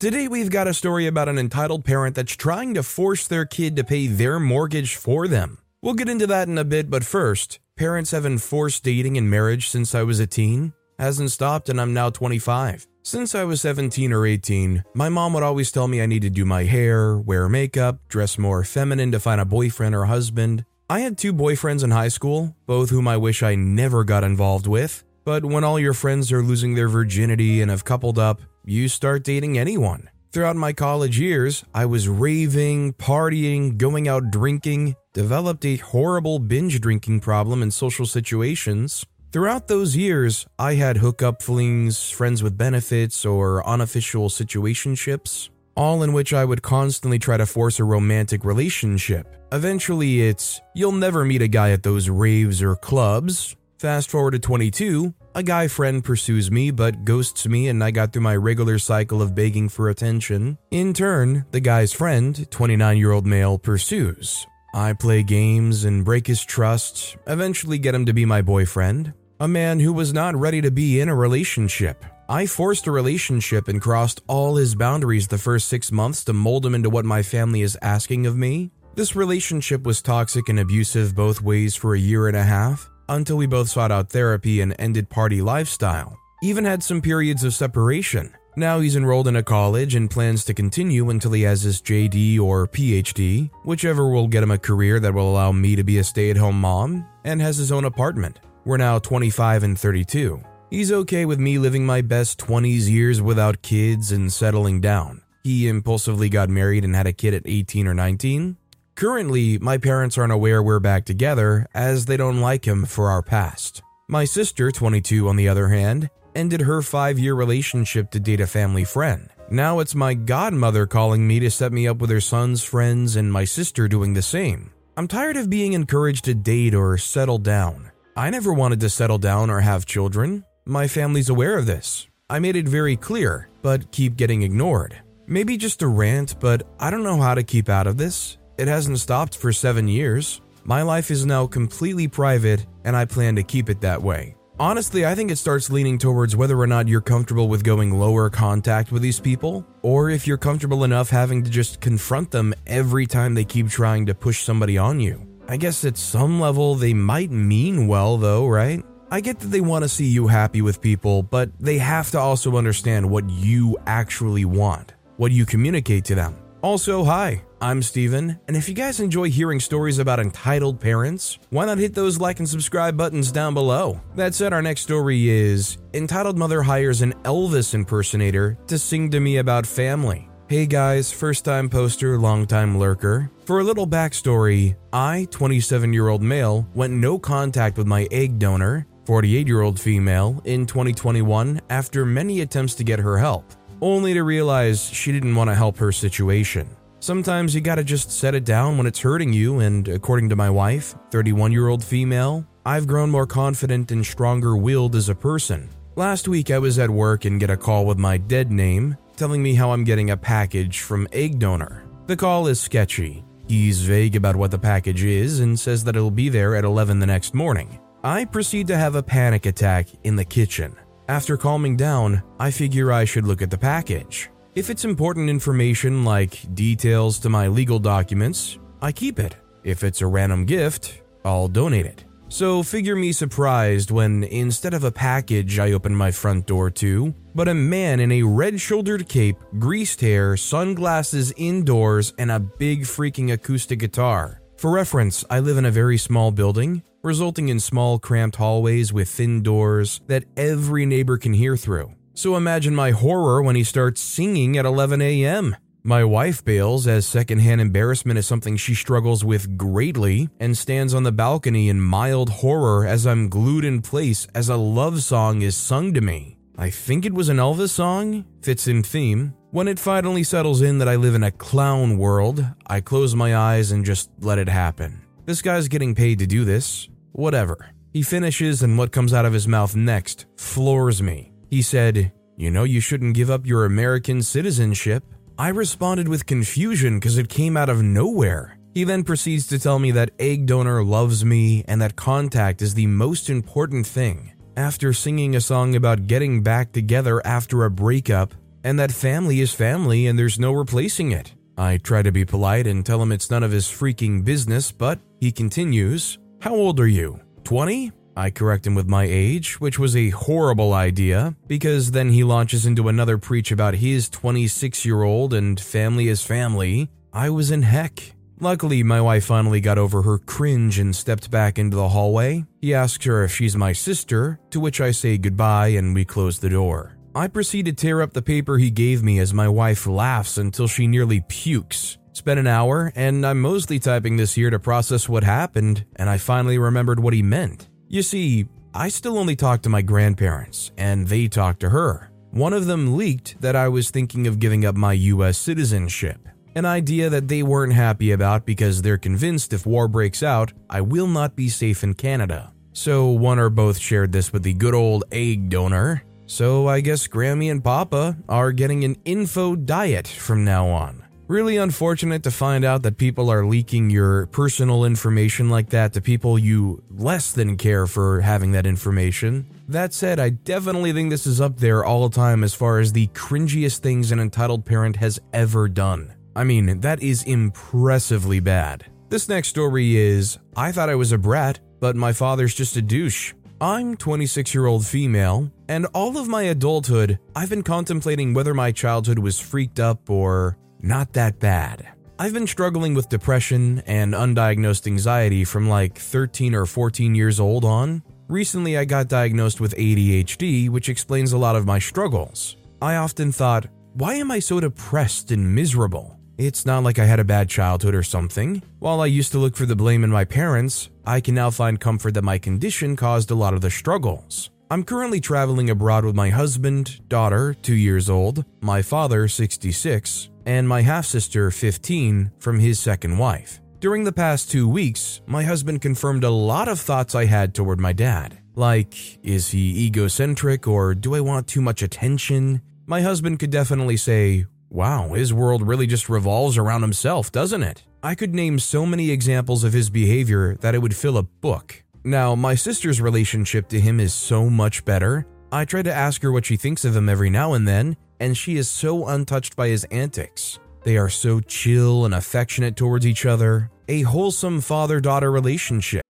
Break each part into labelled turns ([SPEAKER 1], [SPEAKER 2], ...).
[SPEAKER 1] Today, we've got a story about an entitled parent that's trying to force their kid to pay their mortgage for them. We'll get into that in a bit, but first, parents have enforced dating and marriage since I was a teen. Hasn't stopped, and I'm now 25. Since I was 17 or 18, my mom would always tell me I need to do my hair, wear makeup, dress more feminine to find a boyfriend or husband. I had two boyfriends in high school, both whom I wish I never got involved with. But when all your friends are losing their virginity and have coupled up, you start dating anyone. Throughout my college years, I was raving, partying, going out drinking, developed a horrible binge drinking problem in social situations. Throughout those years, I had hookup flings, friends with benefits, or unofficial situationships, all in which I would constantly try to force a romantic relationship. Eventually, it's you'll never meet a guy at those raves or clubs. Fast forward to 22, a guy friend pursues me but ghosts me, and I got through my regular cycle of begging for attention. In turn, the guy's friend, 29 year old male, pursues. I play games and break his trust, eventually get him to be my boyfriend, a man who was not ready to be in a relationship. I forced a relationship and crossed all his boundaries the first six months to mold him into what my family is asking of me. This relationship was toxic and abusive both ways for a year and a half, until we both sought out therapy and ended party lifestyle. Even had some periods of separation. Now he's enrolled in a college and plans to continue until he has his JD or PhD, whichever will get him a career that will allow me to be a stay at home mom, and has his own apartment. We're now 25 and 32. He's okay with me living my best 20s years without kids and settling down. He impulsively got married and had a kid at 18 or 19. Currently, my parents aren't aware we're back together as they don't like him for our past. My sister, 22, on the other hand, ended her five year relationship to date a family friend. Now it's my godmother calling me to set me up with her son's friends and my sister doing the same. I'm tired of being encouraged to date or settle down. I never wanted to settle down or have children. My family's aware of this. I made it very clear, but keep getting ignored. Maybe just a rant, but I don't know how to keep out of this. It hasn't stopped for seven years. My life is now completely private, and I plan to keep it that way. Honestly, I think it starts leaning towards whether or not you're comfortable with going lower contact with these people, or if you're comfortable enough having to just confront them every time they keep trying to push somebody on you. I guess at some level they might mean well, though, right? I get that they want to see you happy with people, but they have to also understand what you actually want, what you communicate to them. Also, hi, I'm Steven, and if you guys enjoy hearing stories about entitled parents, why not hit those like and subscribe buttons down below? That said, our next story is Entitled Mother Hires an Elvis impersonator to sing to me about family. Hey guys, first time poster, long time lurker. For a little backstory, I, 27 year old male, went no contact with my egg donor, 48 year old female, in 2021 after many attempts to get her help only to realize she didn't want to help her situation. Sometimes you gotta just set it down when it's hurting you, and according to my wife, 31 year old female, I've grown more confident and stronger willed as a person. Last week I was at work and get a call with my dead name telling me how I'm getting a package from Egg Donor. The call is sketchy. He's vague about what the package is and says that it'll be there at 11 the next morning. I proceed to have a panic attack in the kitchen. After calming down, I figure I should look at the package. If it's important information like details to my legal documents, I keep it. If it's a random gift, I'll donate it. So figure me surprised when instead of a package I open my front door to, but a man in a red shouldered cape, greased hair, sunglasses indoors, and a big freaking acoustic guitar. For reference, I live in a very small building, resulting in small, cramped hallways with thin doors that every neighbor can hear through. So imagine my horror when he starts singing at 11 a.m. My wife bails as secondhand embarrassment is something she struggles with greatly and stands on the balcony in mild horror as I'm glued in place as a love song is sung to me. I think it was an Elvis song, fits in theme. When it finally settles in that I live in a clown world, I close my eyes and just let it happen. This guy's getting paid to do this. Whatever. He finishes, and what comes out of his mouth next floors me. He said, You know, you shouldn't give up your American citizenship. I responded with confusion because it came out of nowhere. He then proceeds to tell me that egg donor loves me and that contact is the most important thing. After singing a song about getting back together after a breakup, and that family is family and there's no replacing it. I try to be polite and tell him it's none of his freaking business, but he continues, How old are you? 20? I correct him with my age, which was a horrible idea, because then he launches into another preach about his 26 year old and family is family. I was in heck. Luckily, my wife finally got over her cringe and stepped back into the hallway. He asks her if she's my sister, to which I say goodbye and we close the door. I proceed to tear up the paper he gave me as my wife laughs until she nearly pukes. Spent an hour, and I'm mostly typing this here to process what happened, and I finally remembered what he meant. You see, I still only talk to my grandparents, and they talk to her. One of them leaked that I was thinking of giving up my US citizenship an idea that they weren't happy about because they're convinced if war breaks out, I will not be safe in Canada. So one or both shared this with the good old egg donor. So I guess Grammy and Papa are getting an info diet from now on. Really unfortunate to find out that people are leaking your personal information like that to people you less than care for having that information. That said, I definitely think this is up there all the time as far as the cringiest things an entitled parent has ever done. I mean, that is impressively bad. This next story is I thought I was a brat, but my father's just a douche. I'm 26 year old female, and all of my adulthood, I've been contemplating whether my childhood was freaked up or not that bad. I've been struggling with depression and undiagnosed anxiety from like 13 or 14 years old on. Recently, I got diagnosed with ADHD, which explains a lot of my struggles. I often thought, why am I so depressed and miserable? It's not like I had a bad childhood or something. While I used to look for the blame in my parents, I can now find comfort that my condition caused a lot of the struggles. I'm currently traveling abroad with my husband, daughter, 2 years old, my father, 66, and my half sister, 15, from his second wife. During the past two weeks, my husband confirmed a lot of thoughts I had toward my dad. Like, is he egocentric or do I want too much attention? My husband could definitely say, Wow, his world really just revolves around himself, doesn't it? I could name so many examples of his behavior that it would fill a book. Now, my sister's relationship to him is so much better. I try to ask her what she thinks of him every now and then, and she is so untouched by his antics. They are so chill and affectionate towards each other, a wholesome father daughter relationship.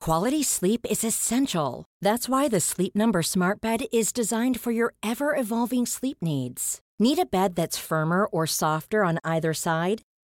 [SPEAKER 2] Quality sleep is essential. That's why the Sleep Number Smart Bed is designed for your ever evolving sleep needs. Need a bed that's firmer or softer on either side?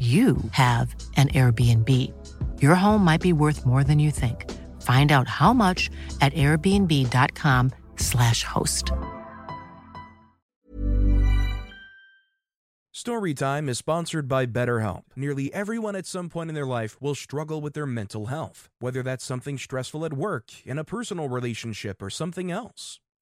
[SPEAKER 3] you have an Airbnb. Your home might be worth more than you think. Find out how much at airbnb.com/slash host.
[SPEAKER 1] Storytime is sponsored by BetterHelp. Nearly everyone at some point in their life will struggle with their mental health, whether that's something stressful at work, in a personal relationship, or something else.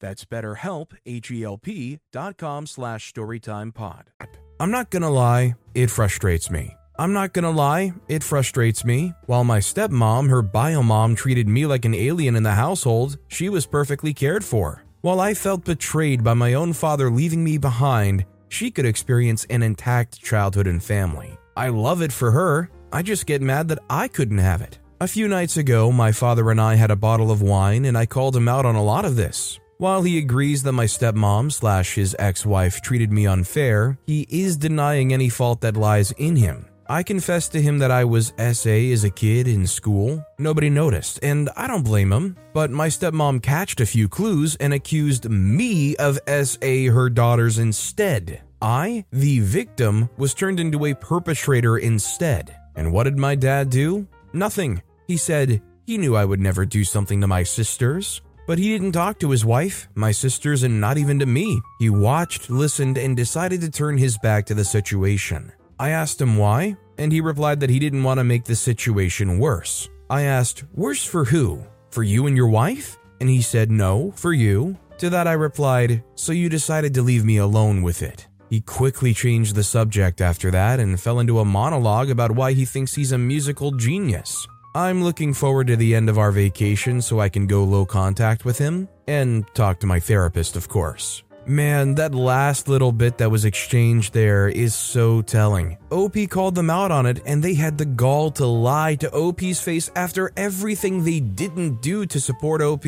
[SPEAKER 1] That's betterhelp, H-E-L-P dot com slash storytimepod. I'm not gonna lie, it frustrates me. I'm not gonna lie, it frustrates me. While my stepmom, her bio mom, treated me like an alien in the household, she was perfectly cared for. While I felt betrayed by my own father leaving me behind, she could experience an intact childhood and family. I love it for her, I just get mad that I couldn't have it. A few nights ago, my father and I had a bottle of wine, and I called him out on a lot of this. While he agrees that my stepmom slash his ex-wife treated me unfair, he is denying any fault that lies in him. I confessed to him that I was SA as a kid in school. Nobody noticed, and I don't blame him. But my stepmom catched a few clues and accused me of SA her daughters instead. I, the victim, was turned into a perpetrator instead. And what did my dad do? Nothing. He said he knew I would never do something to my sisters. But he didn't talk to his wife, my sisters, and not even to me. He watched, listened, and decided to turn his back to the situation. I asked him why, and he replied that he didn't want to make the situation worse. I asked, Worse for who? For you and your wife? And he said, No, for you. To that I replied, So you decided to leave me alone with it. He quickly changed the subject after that and fell into a monologue about why he thinks he's a musical genius. I'm looking forward to the end of our vacation so I can go low contact with him and talk to my therapist, of course. Man, that last little bit that was exchanged there is so telling. OP called them out on it, and they had the gall to lie to OP's face after everything they didn't do to support OP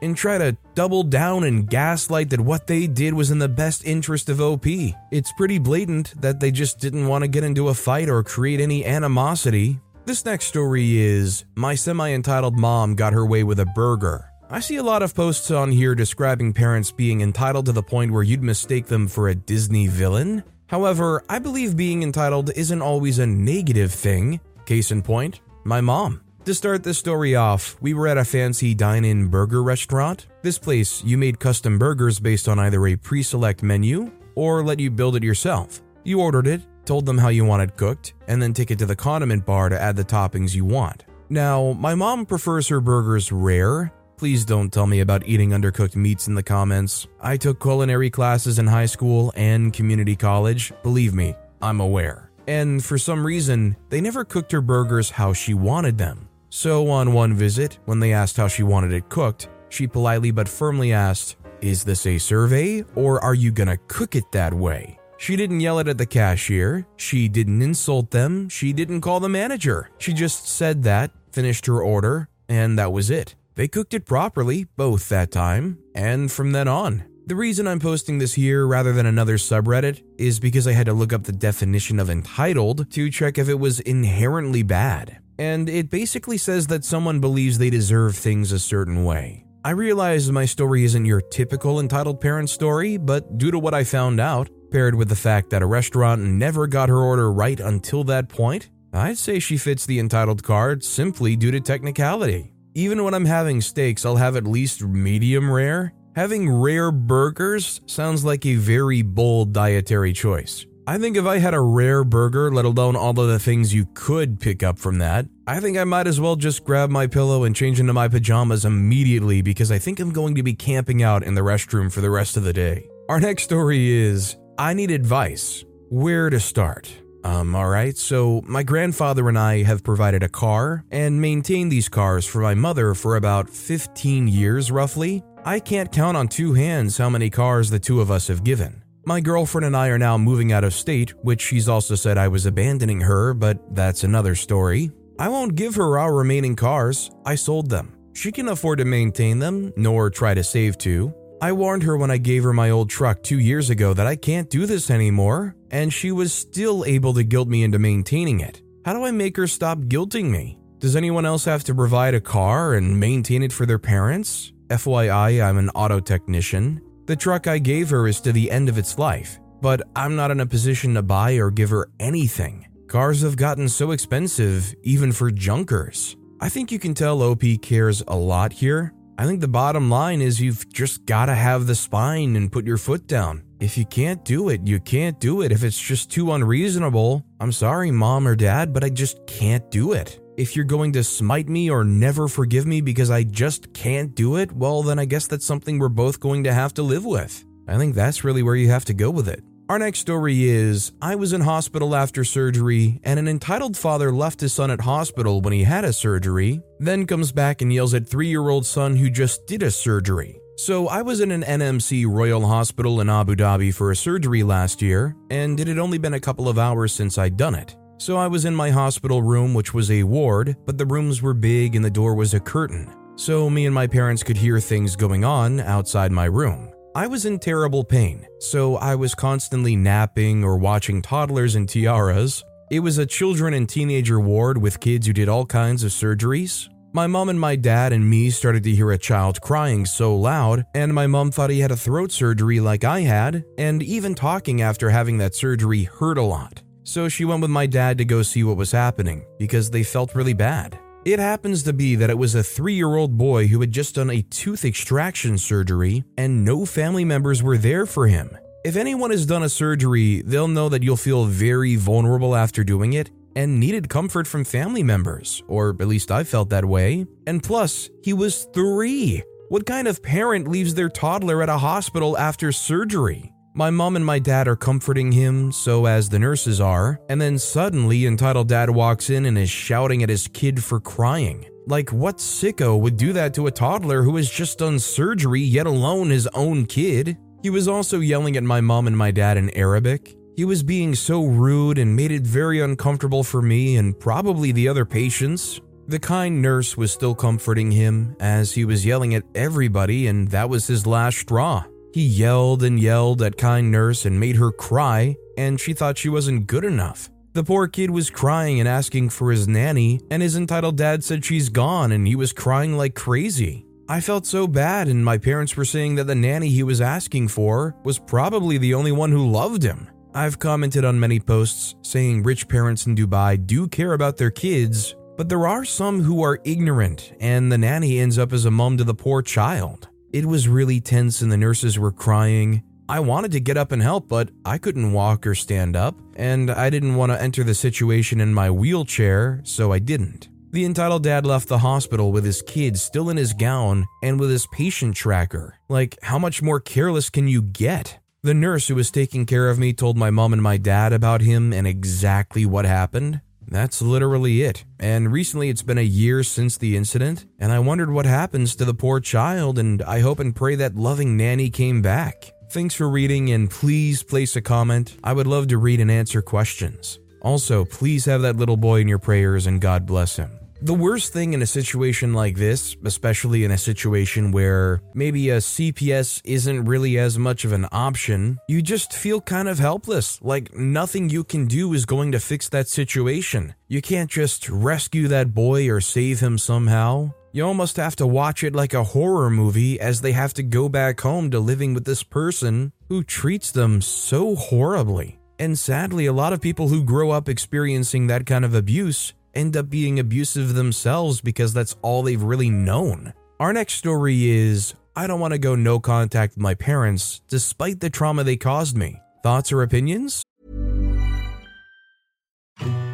[SPEAKER 1] and try to double down and gaslight that what they did was in the best interest of OP. It's pretty blatant that they just didn't want to get into a fight or create any animosity. This next story is My semi entitled mom got her way with a burger. I see a lot of posts on here describing parents being entitled to the point where you'd mistake them for a Disney villain. However, I believe being entitled isn't always a negative thing. Case in point, my mom. To start this story off, we were at a fancy dine in burger restaurant. This place, you made custom burgers based on either a pre select menu or let you build it yourself. You ordered it, told them how you want it cooked, and then take it to the condiment bar to add the toppings you want. Now, my mom prefers her burgers rare. Please don't tell me about eating undercooked meats in the comments. I took culinary classes in high school and community college. Believe me, I'm aware. And for some reason, they never cooked her burgers how she wanted them. So, on one visit, when they asked how she wanted it cooked, she politely but firmly asked, Is this a survey, or are you gonna cook it that way? She didn't yell it at the cashier, she didn't insult them, she didn't call the manager. She just said that, finished her order, and that was it. They cooked it properly, both that time, and from then on. The reason I'm posting this here rather than another subreddit is because I had to look up the definition of entitled to check if it was inherently bad. And it basically says that someone believes they deserve things a certain way. I realize my story isn't your typical entitled parent story, but due to what I found out, paired with the fact that a restaurant never got her order right until that point, I'd say she fits the entitled card simply due to technicality. Even when I'm having steaks, I'll have at least medium rare. Having rare burgers sounds like a very bold dietary choice. I think if I had a rare burger, let alone all of the things you could pick up from that, I think I might as well just grab my pillow and change into my pajamas immediately because I think I'm going to be camping out in the restroom for the rest of the day. Our next story is I need advice. Where to start? Um, alright, so my grandfather and I have provided a car and maintained these cars for my mother for about 15 years roughly. I can't count on two hands how many cars the two of us have given. My girlfriend and I are now moving out of state, which she's also said I was abandoning her, but that's another story. I won't give her our remaining cars, I sold them. She can afford to maintain them, nor try to save to. I warned her when I gave her my old truck two years ago that I can't do this anymore, and she was still able to guilt me into maintaining it. How do I make her stop guilting me? Does anyone else have to provide a car and maintain it for their parents? FYI, I'm an auto technician. The truck I gave her is to the end of its life, but I'm not in a position to buy or give her anything. Cars have gotten so expensive, even for junkers. I think you can tell OP cares a lot here. I think the bottom line is you've just gotta have the spine and put your foot down. If you can't do it, you can't do it. If it's just too unreasonable, I'm sorry, mom or dad, but I just can't do it. If you're going to smite me or never forgive me because I just can't do it, well, then I guess that's something we're both going to have to live with. I think that's really where you have to go with it. Our next story is I was in hospital after surgery, and an entitled father left his son at hospital when he had a surgery, then comes back and yells at three year old son who just did a surgery. So, I was in an NMC Royal Hospital in Abu Dhabi for a surgery last year, and it had only been a couple of hours since I'd done it. So, I was in my hospital room, which was a ward, but the rooms were big and the door was a curtain. So, me and my parents could hear things going on outside my room. I was in terrible pain, so I was constantly napping or watching toddlers in tiaras. It was a children and teenager ward with kids who did all kinds of surgeries. My mom and my dad and me started to hear a child crying so loud, and my mom thought he had a throat surgery like I had, and even talking after having that surgery hurt a lot. So she went with my dad to go see what was happening because they felt really bad. It happens to be that it was a three year old boy who had just done a tooth extraction surgery, and no family members were there for him. If anyone has done a surgery, they'll know that you'll feel very vulnerable after doing it and needed comfort from family members, or at least I felt that way. And plus, he was three. What kind of parent leaves their toddler at a hospital after surgery? My mom and my dad are comforting him, so as the nurses are, and then suddenly entitled dad walks in and is shouting at his kid for crying. Like, what sicko would do that to a toddler who has just done surgery, yet alone his own kid? He was also yelling at my mom and my dad in Arabic. He was being so rude and made it very uncomfortable for me and probably the other patients. The kind nurse was still comforting him as he was yelling at everybody, and that was his last straw. He yelled and yelled at kind nurse and made her cry, and she thought she wasn't good enough. The poor kid was crying and asking for his nanny, and his entitled dad said she's gone and he was crying like crazy. I felt so bad, and my parents were saying that the nanny he was asking for was probably the only one who loved him. I've commented on many posts saying rich parents in Dubai do care about their kids, but there are some who are ignorant, and the nanny ends up as a mom to the poor child. It was really tense and the nurses were crying. I wanted to get up and help, but I couldn't walk or stand up, and I didn't want to enter the situation in my wheelchair, so I didn't. The entitled dad left the hospital with his kid still in his gown and with his patient tracker. Like, how much more careless can you get? The nurse who was taking care of me told my mom and my dad about him and exactly what happened. That's literally it. And recently it's been a year since the incident, and I wondered what happens to the poor child, and I hope and pray that loving nanny came back. Thanks for reading, and please place a comment. I would love to read and answer questions. Also, please have that little boy in your prayers, and God bless him. The worst thing in a situation like this, especially in a situation where maybe a CPS isn't really as much of an option, you just feel kind of helpless. Like nothing you can do is going to fix that situation. You can't just rescue that boy or save him somehow. You almost have to watch it like a horror movie as they have to go back home to living with this person who treats them so horribly. And sadly, a lot of people who grow up experiencing that kind of abuse end up being abusive themselves because that's all they've really known. Our next story is I don't want to go no contact with my parents despite the trauma they caused me. Thoughts or opinions?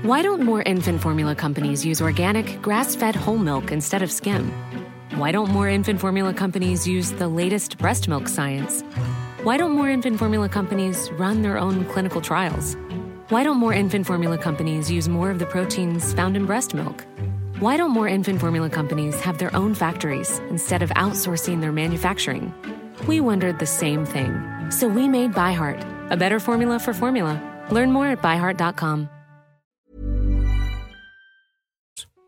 [SPEAKER 4] Why don't more infant formula companies use organic, grass fed whole milk instead of skim? Why don't more infant formula companies use the latest breast milk science? Why don't more infant formula companies run their own clinical trials? Why don't more infant formula companies use more of the proteins found in breast milk? Why don't more infant formula companies have their own factories instead of outsourcing their manufacturing? We wondered the same thing. So we made ByHeart, a better formula for formula. Learn more at byheart.com.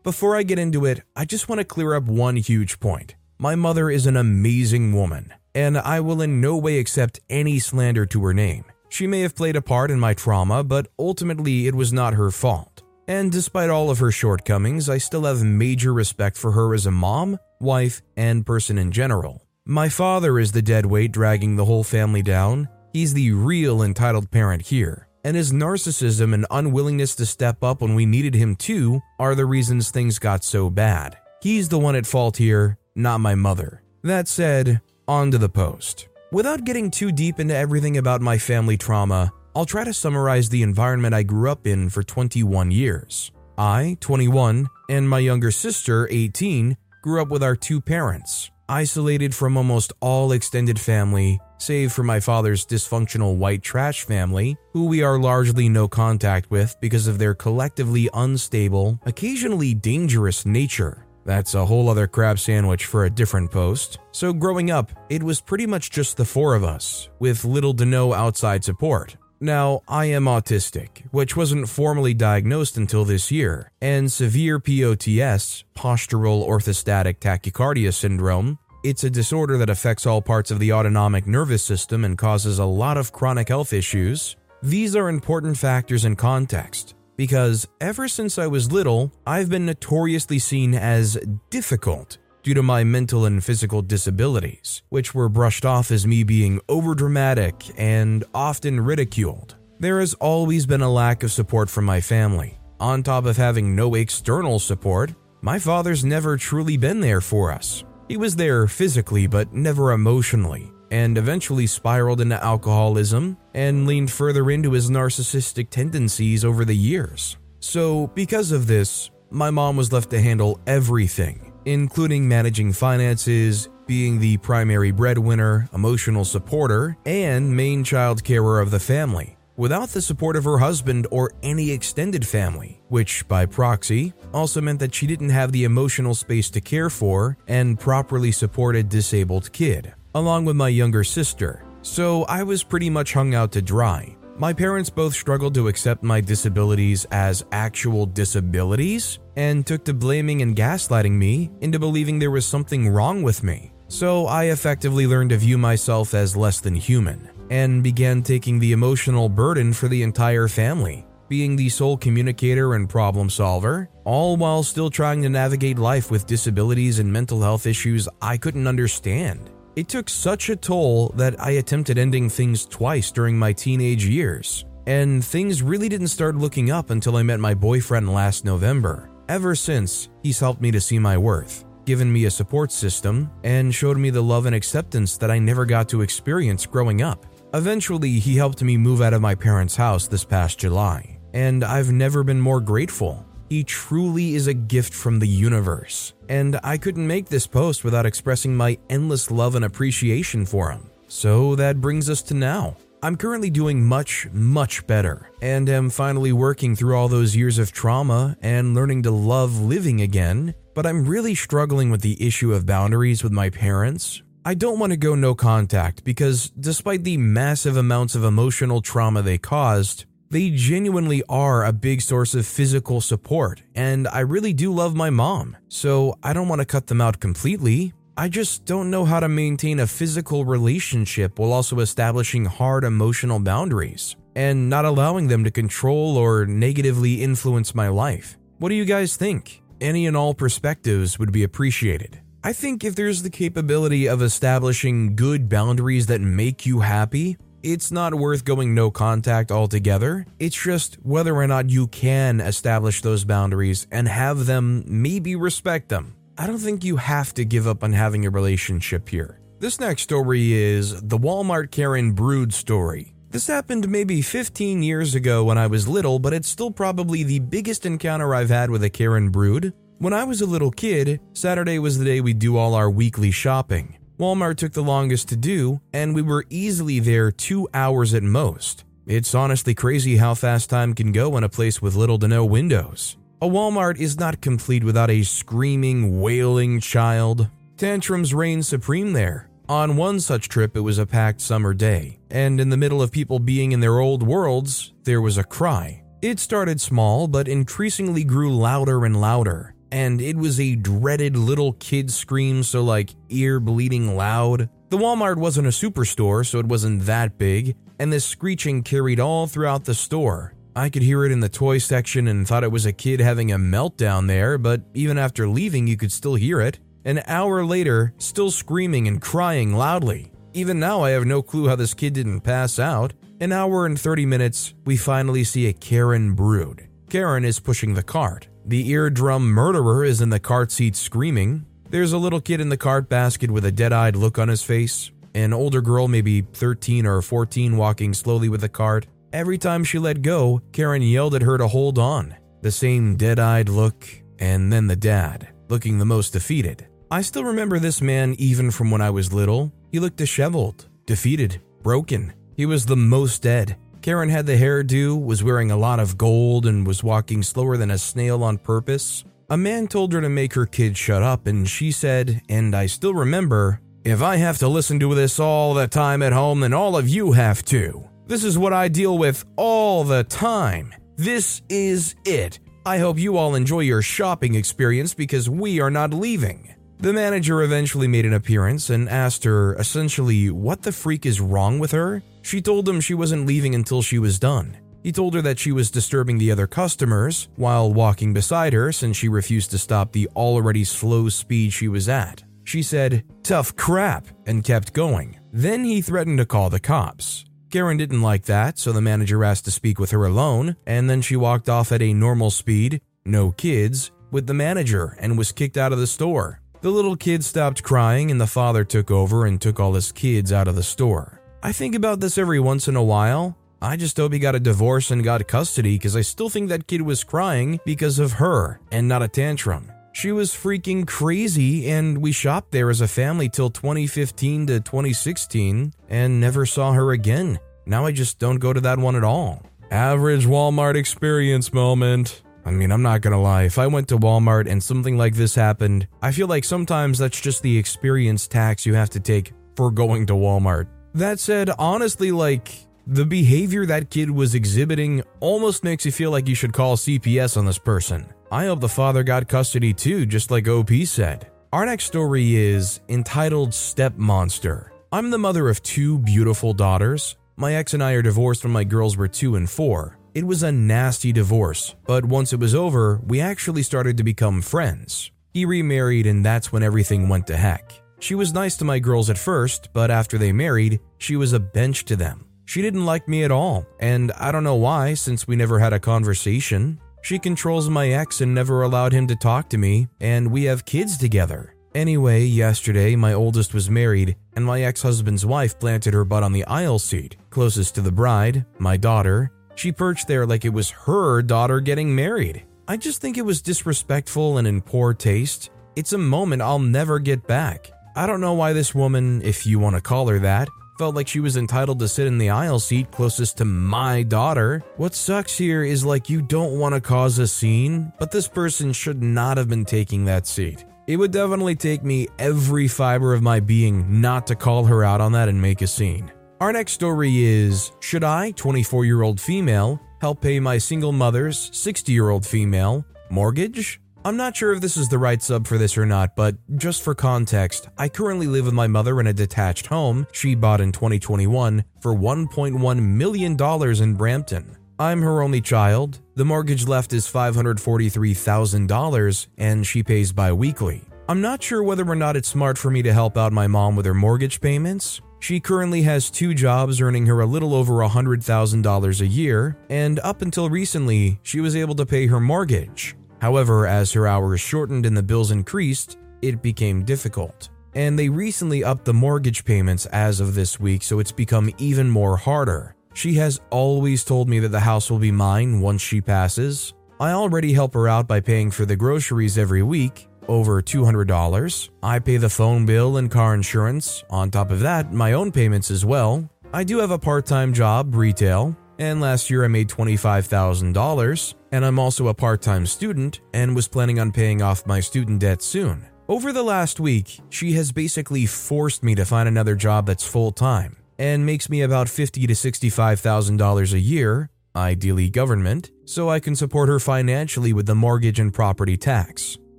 [SPEAKER 1] Before I get into it, I just want to clear up one huge point. My mother is an amazing woman, and I will in no way accept any slander to her name. She may have played a part in my trauma, but ultimately it was not her fault. And despite all of her shortcomings, I still have major respect for her as a mom, wife, and person in general. My father is the dead weight dragging the whole family down. He's the real entitled parent here. And his narcissism and unwillingness to step up when we needed him to are the reasons things got so bad. He's the one at fault here, not my mother. That said, on to the post. Without getting too deep into everything about my family trauma, I'll try to summarize the environment I grew up in for 21 years. I, 21, and my younger sister, 18, grew up with our two parents, isolated from almost all extended family, save for my father's dysfunctional white trash family, who we are largely no contact with because of their collectively unstable, occasionally dangerous nature. That's a whole other crab sandwich for a different post. So, growing up, it was pretty much just the four of us, with little to no outside support. Now, I am autistic, which wasn't formally diagnosed until this year, and severe POTS, postural orthostatic tachycardia syndrome, it's a disorder that affects all parts of the autonomic nervous system and causes a lot of chronic health issues. These are important factors in context because ever since I was little, I've been notoriously seen as difficult due to my mental and physical disabilities, which were brushed off as me being overdramatic and often ridiculed. There has always been a lack of support from my family. On top of having no external support, my father's never truly been there for us. He was there physically, but never emotionally, and eventually spiraled into alcoholism and leaned further into his narcissistic tendencies over the years. So, because of this, my mom was left to handle everything, including managing finances, being the primary breadwinner, emotional supporter, and main child carer of the family without the support of her husband or any extended family, which, by proxy, also meant that she didn't have the emotional space to care for and properly support a disabled kid, along with my younger sister. So I was pretty much hung out to dry. My parents both struggled to accept my disabilities as actual disabilities and took to blaming and gaslighting me into believing there was something wrong with me. So I effectively learned to view myself as less than human and began taking the emotional burden for the entire family, being the sole communicator and problem solver, all while still trying to navigate life with disabilities and mental health issues I couldn't understand. It took such a toll that I attempted ending things twice during my teenage years, and things really didn't start looking up until I met my boyfriend last November. Ever since, he's helped me to see my worth given me a support system, and showed me the love and acceptance that I never got to experience growing up. Eventually, he helped me move out of my parents' house this past July, and I've never been more grateful. He truly is a gift from the universe, and I couldn't make this post without expressing my endless love and appreciation for him. So that brings us to now. I'm currently doing much, much better, and am finally working through all those years of trauma and learning to love living again. But I'm really struggling with the issue of boundaries with my parents, I don't want to go no contact because, despite the massive amounts of emotional trauma they caused, they genuinely are a big source of physical support, and I really do love my mom, so I don't want to cut them out completely. I just don't know how to maintain a physical relationship while also establishing hard emotional boundaries and not allowing them to control or negatively influence my life. What do you guys think? Any and all perspectives would be appreciated. I think if there's the capability of establishing good boundaries that make you happy, it's not worth going no contact altogether. It's just whether or not you can establish those boundaries and have them maybe respect them. I don't think you have to give up on having a relationship here. This next story is the Walmart Karen Brood story. This happened maybe 15 years ago when I was little, but it's still probably the biggest encounter I've had with a Karen Brood. When I was a little kid, Saturday was the day we'd do all our weekly shopping. Walmart took the longest to do, and we were easily there two hours at most. It's honestly crazy how fast time can go in a place with little to no windows. A Walmart is not complete without a screaming, wailing child. Tantrums reign supreme there. On one such trip, it was a packed summer day, and in the middle of people being in their old worlds, there was a cry. It started small, but increasingly grew louder and louder and it was a dreaded little kid scream, so like ear bleeding loud. The Walmart wasn't a superstore, so it wasn't that big, and this screeching carried all throughout the store. I could hear it in the toy section and thought it was a kid having a meltdown there, but even after leaving, you could still hear it. An hour later, still screaming and crying loudly. Even now, I have no clue how this kid didn't pass out. An hour and 30 minutes, we finally see a Karen brood. Karen is pushing the cart. The eardrum murderer is in the cart seat screaming. There's a little kid in the cart basket with a dead eyed look on his face. An older girl, maybe 13 or 14, walking slowly with the cart. Every time she let go, Karen yelled at her to hold on. The same dead eyed look, and then the dad, looking the most defeated. I still remember this man even from when I was little. He looked disheveled, defeated, broken. He was the most dead. Karen had the hairdo, was wearing a lot of gold, and was walking slower than a snail on purpose. A man told her to make her kid shut up, and she said, and I still remember, if I have to listen to this all the time at home, then all of you have to. This is what I deal with all the time. This is it. I hope you all enjoy your shopping experience because we are not leaving. The manager eventually made an appearance and asked her essentially what the freak is wrong with her. She told him she wasn't leaving until she was done. He told her that she was disturbing the other customers while walking beside her since she refused to stop the already slow speed she was at. She said, Tough crap, and kept going. Then he threatened to call the cops. Karen didn't like that, so the manager asked to speak with her alone, and then she walked off at a normal speed, no kids, with the manager and was kicked out of the store. The little kid stopped crying and the father took over and took all his kids out of the store. I think about this every once in a while. I just hope he got a divorce and got custody because I still think that kid was crying because of her and not a tantrum. She was freaking crazy, and we shopped there as a family till 2015 to 2016 and never saw her again. Now I just don't go to that one at all. Average Walmart experience moment. I mean, I'm not gonna lie, if I went to Walmart and something like this happened, I feel like sometimes that's just the experience tax you have to take for going to Walmart. That said, honestly, like, the behavior that kid was exhibiting almost makes you feel like you should call CPS on this person. I hope the father got custody too, just like OP said. Our next story is entitled Step Monster. I'm the mother of two beautiful daughters. My ex and I are divorced when my girls were two and four. It was a nasty divorce, but once it was over, we actually started to become friends. He remarried, and that's when everything went to heck. She was nice to my girls at first, but after they married, she was a bench to them. She didn't like me at all, and I don't know why since we never had a conversation. She controls my ex and never allowed him to talk to me, and we have kids together. Anyway, yesterday my oldest was married, and my ex husband's wife planted her butt on the aisle seat, closest to the bride, my daughter, she perched there like it was her daughter getting married. I just think it was disrespectful and in poor taste. It's a moment I'll never get back. I don't know why this woman, if you want to call her that, felt like she was entitled to sit in the aisle seat closest to my daughter. What sucks here is like you don't want to cause a scene, but this person should not have been taking that seat. It would definitely take me every fiber of my being not to call her out on that and make a scene. Our next story is Should I, 24 year old female, help pay my single mother's 60 year old female mortgage? I'm not sure if this is the right sub for this or not, but just for context, I currently live with my mother in a detached home she bought in 2021 for $1.1 million in Brampton. I'm her only child. The mortgage left is $543,000 and she pays bi weekly. I'm not sure whether or not it's smart for me to help out my mom with her mortgage payments, she currently has two jobs earning her a little over $100,000 a year, and up until recently, she was able to pay her mortgage. However, as her hours shortened and the bills increased, it became difficult. And they recently upped the mortgage payments as of this week, so it's become even more harder. She has always told me that the house will be mine once she passes. I already help her out by paying for the groceries every week, over $200. I pay the phone bill and car insurance. On top of that, my own payments as well. I do have a part time job, retail, and last year I made $25,000. And I'm also a part time student and was planning on paying off my student debt soon. Over the last week, she has basically forced me to find another job that's full time and makes me about 50 to $65,000 a year, ideally government, so I can support her financially with the mortgage and property tax.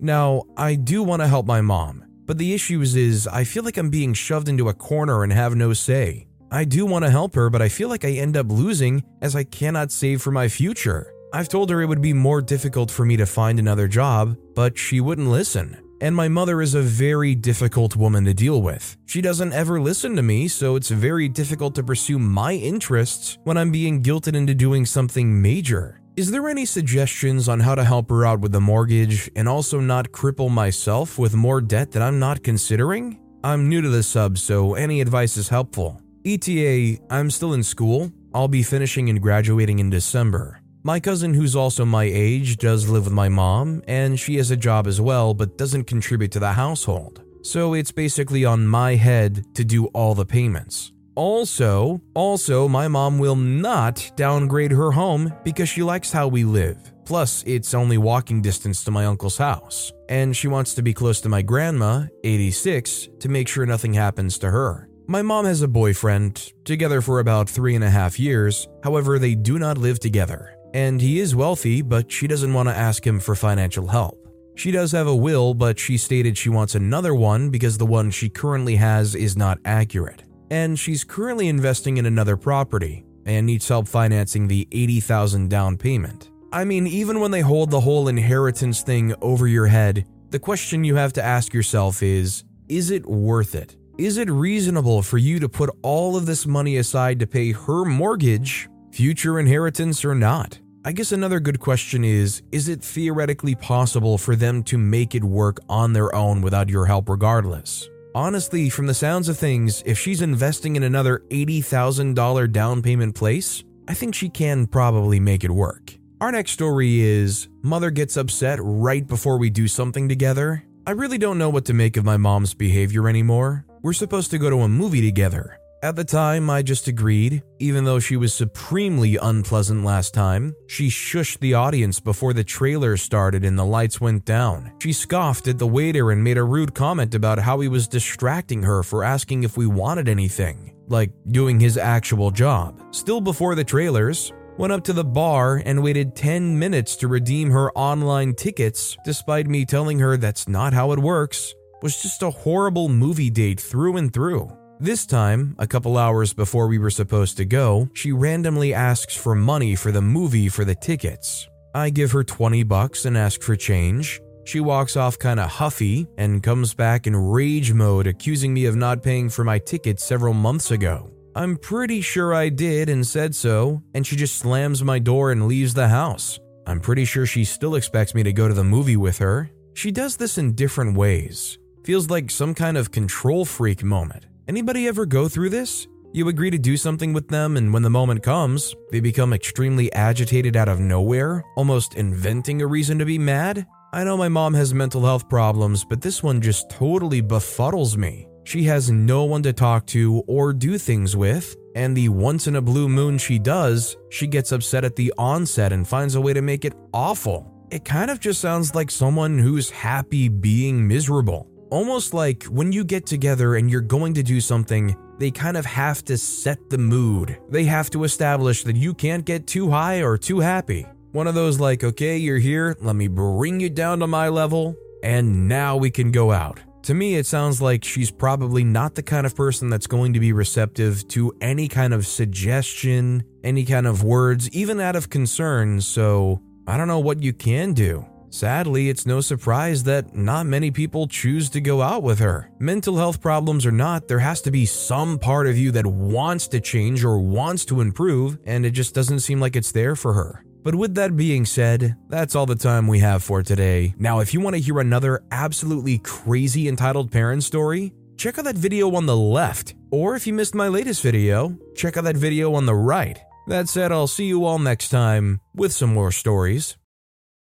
[SPEAKER 1] Now, I do want to help my mom, but the issue is I feel like I'm being shoved into a corner and have no say. I do want to help her, but I feel like I end up losing as I cannot save for my future. I've told her it would be more difficult for me to find another job, but she wouldn't listen. And my mother is a very difficult woman to deal with. She doesn't ever listen to me, so it's very difficult to pursue my interests when I'm being guilted into doing something major. Is there any suggestions on how to help her out with the mortgage and also not cripple myself with more debt that I'm not considering? I'm new to the sub, so any advice is helpful. ETA, I'm still in school. I'll be finishing and graduating in December. My cousin, who's also my age, does live with my mom, and she has a job as well, but doesn't contribute to the household. So it's basically on my head to do all the payments. Also, also my mom will not downgrade her home because she likes how we live. Plus, it's only walking distance to my uncle's house, and she wants to be close to my grandma, 86, to make sure nothing happens to her. My mom has a boyfriend, together for about three and a half years, however, they do not live together. And he is wealthy, but she doesn't want to ask him for financial help. She does have a will, but she stated she wants another one because the one she currently has is not accurate and she's currently investing in another property and needs help financing the 80,000 down payment. I mean, even when they hold the whole inheritance thing over your head, the question you have to ask yourself is is it worth it? Is it reasonable for you to put all of this money aside to pay her mortgage, future inheritance or not? I guess another good question is Is it theoretically possible for them to make it work on their own without your help regardless? Honestly, from the sounds of things, if she's investing in another $80,000 down payment place, I think she can probably make it work. Our next story is Mother gets upset right before we do something together. I really don't know what to make of my mom's behavior anymore. We're supposed to go to a movie together, at the time, I just agreed, even though she was supremely unpleasant last time. She shushed the audience before the trailer started and the lights went down. She scoffed at the waiter and made a rude comment about how he was distracting her for asking if we wanted anything, like doing his actual job. Still before the trailers, went up to the bar and waited 10 minutes to redeem her online tickets, despite me telling her that's not how it works. Was just a horrible movie date through and through. This time, a couple hours before we were supposed to go, she randomly asks for money for the movie for the tickets. I give her 20 bucks and ask for change. She walks off kinda huffy and comes back in rage mode, accusing me of not paying for my ticket several months ago. I'm pretty sure I did and said so, and she just slams my door and leaves the house. I'm pretty sure she still expects me to go to the movie with her. She does this in different ways. Feels like some kind of control freak moment. Anybody ever go through this? You agree to do something with them, and when the moment comes, they become extremely agitated out of nowhere, almost inventing a reason to be mad? I know my mom has mental health problems, but this one just totally befuddles me. She has no one to talk to or do things with, and the once in a blue moon she does, she gets upset at the onset and finds a way to make it awful. It kind of just sounds like someone who's happy being miserable. Almost like when you get together and you're going to do something, they kind of have to set the mood. They have to establish that you can't get too high or too happy. One of those, like, okay, you're here, let me bring you down to my level, and now we can go out. To me, it sounds like she's probably not the kind of person that's going to be receptive to any kind of suggestion, any kind of words, even out of concern, so I don't know what you can do. Sadly, it's no surprise that not many people choose to go out with her. Mental health problems or not, there has to be some part of you that wants to change or wants to improve, and it just doesn't seem like it's there for her. But with that being said, that's all the time we have for today. Now, if you want to hear another absolutely crazy entitled parent story, check out that video on the left. Or if you missed my latest video, check out that video on the right. That said, I'll see you all next time with some more stories.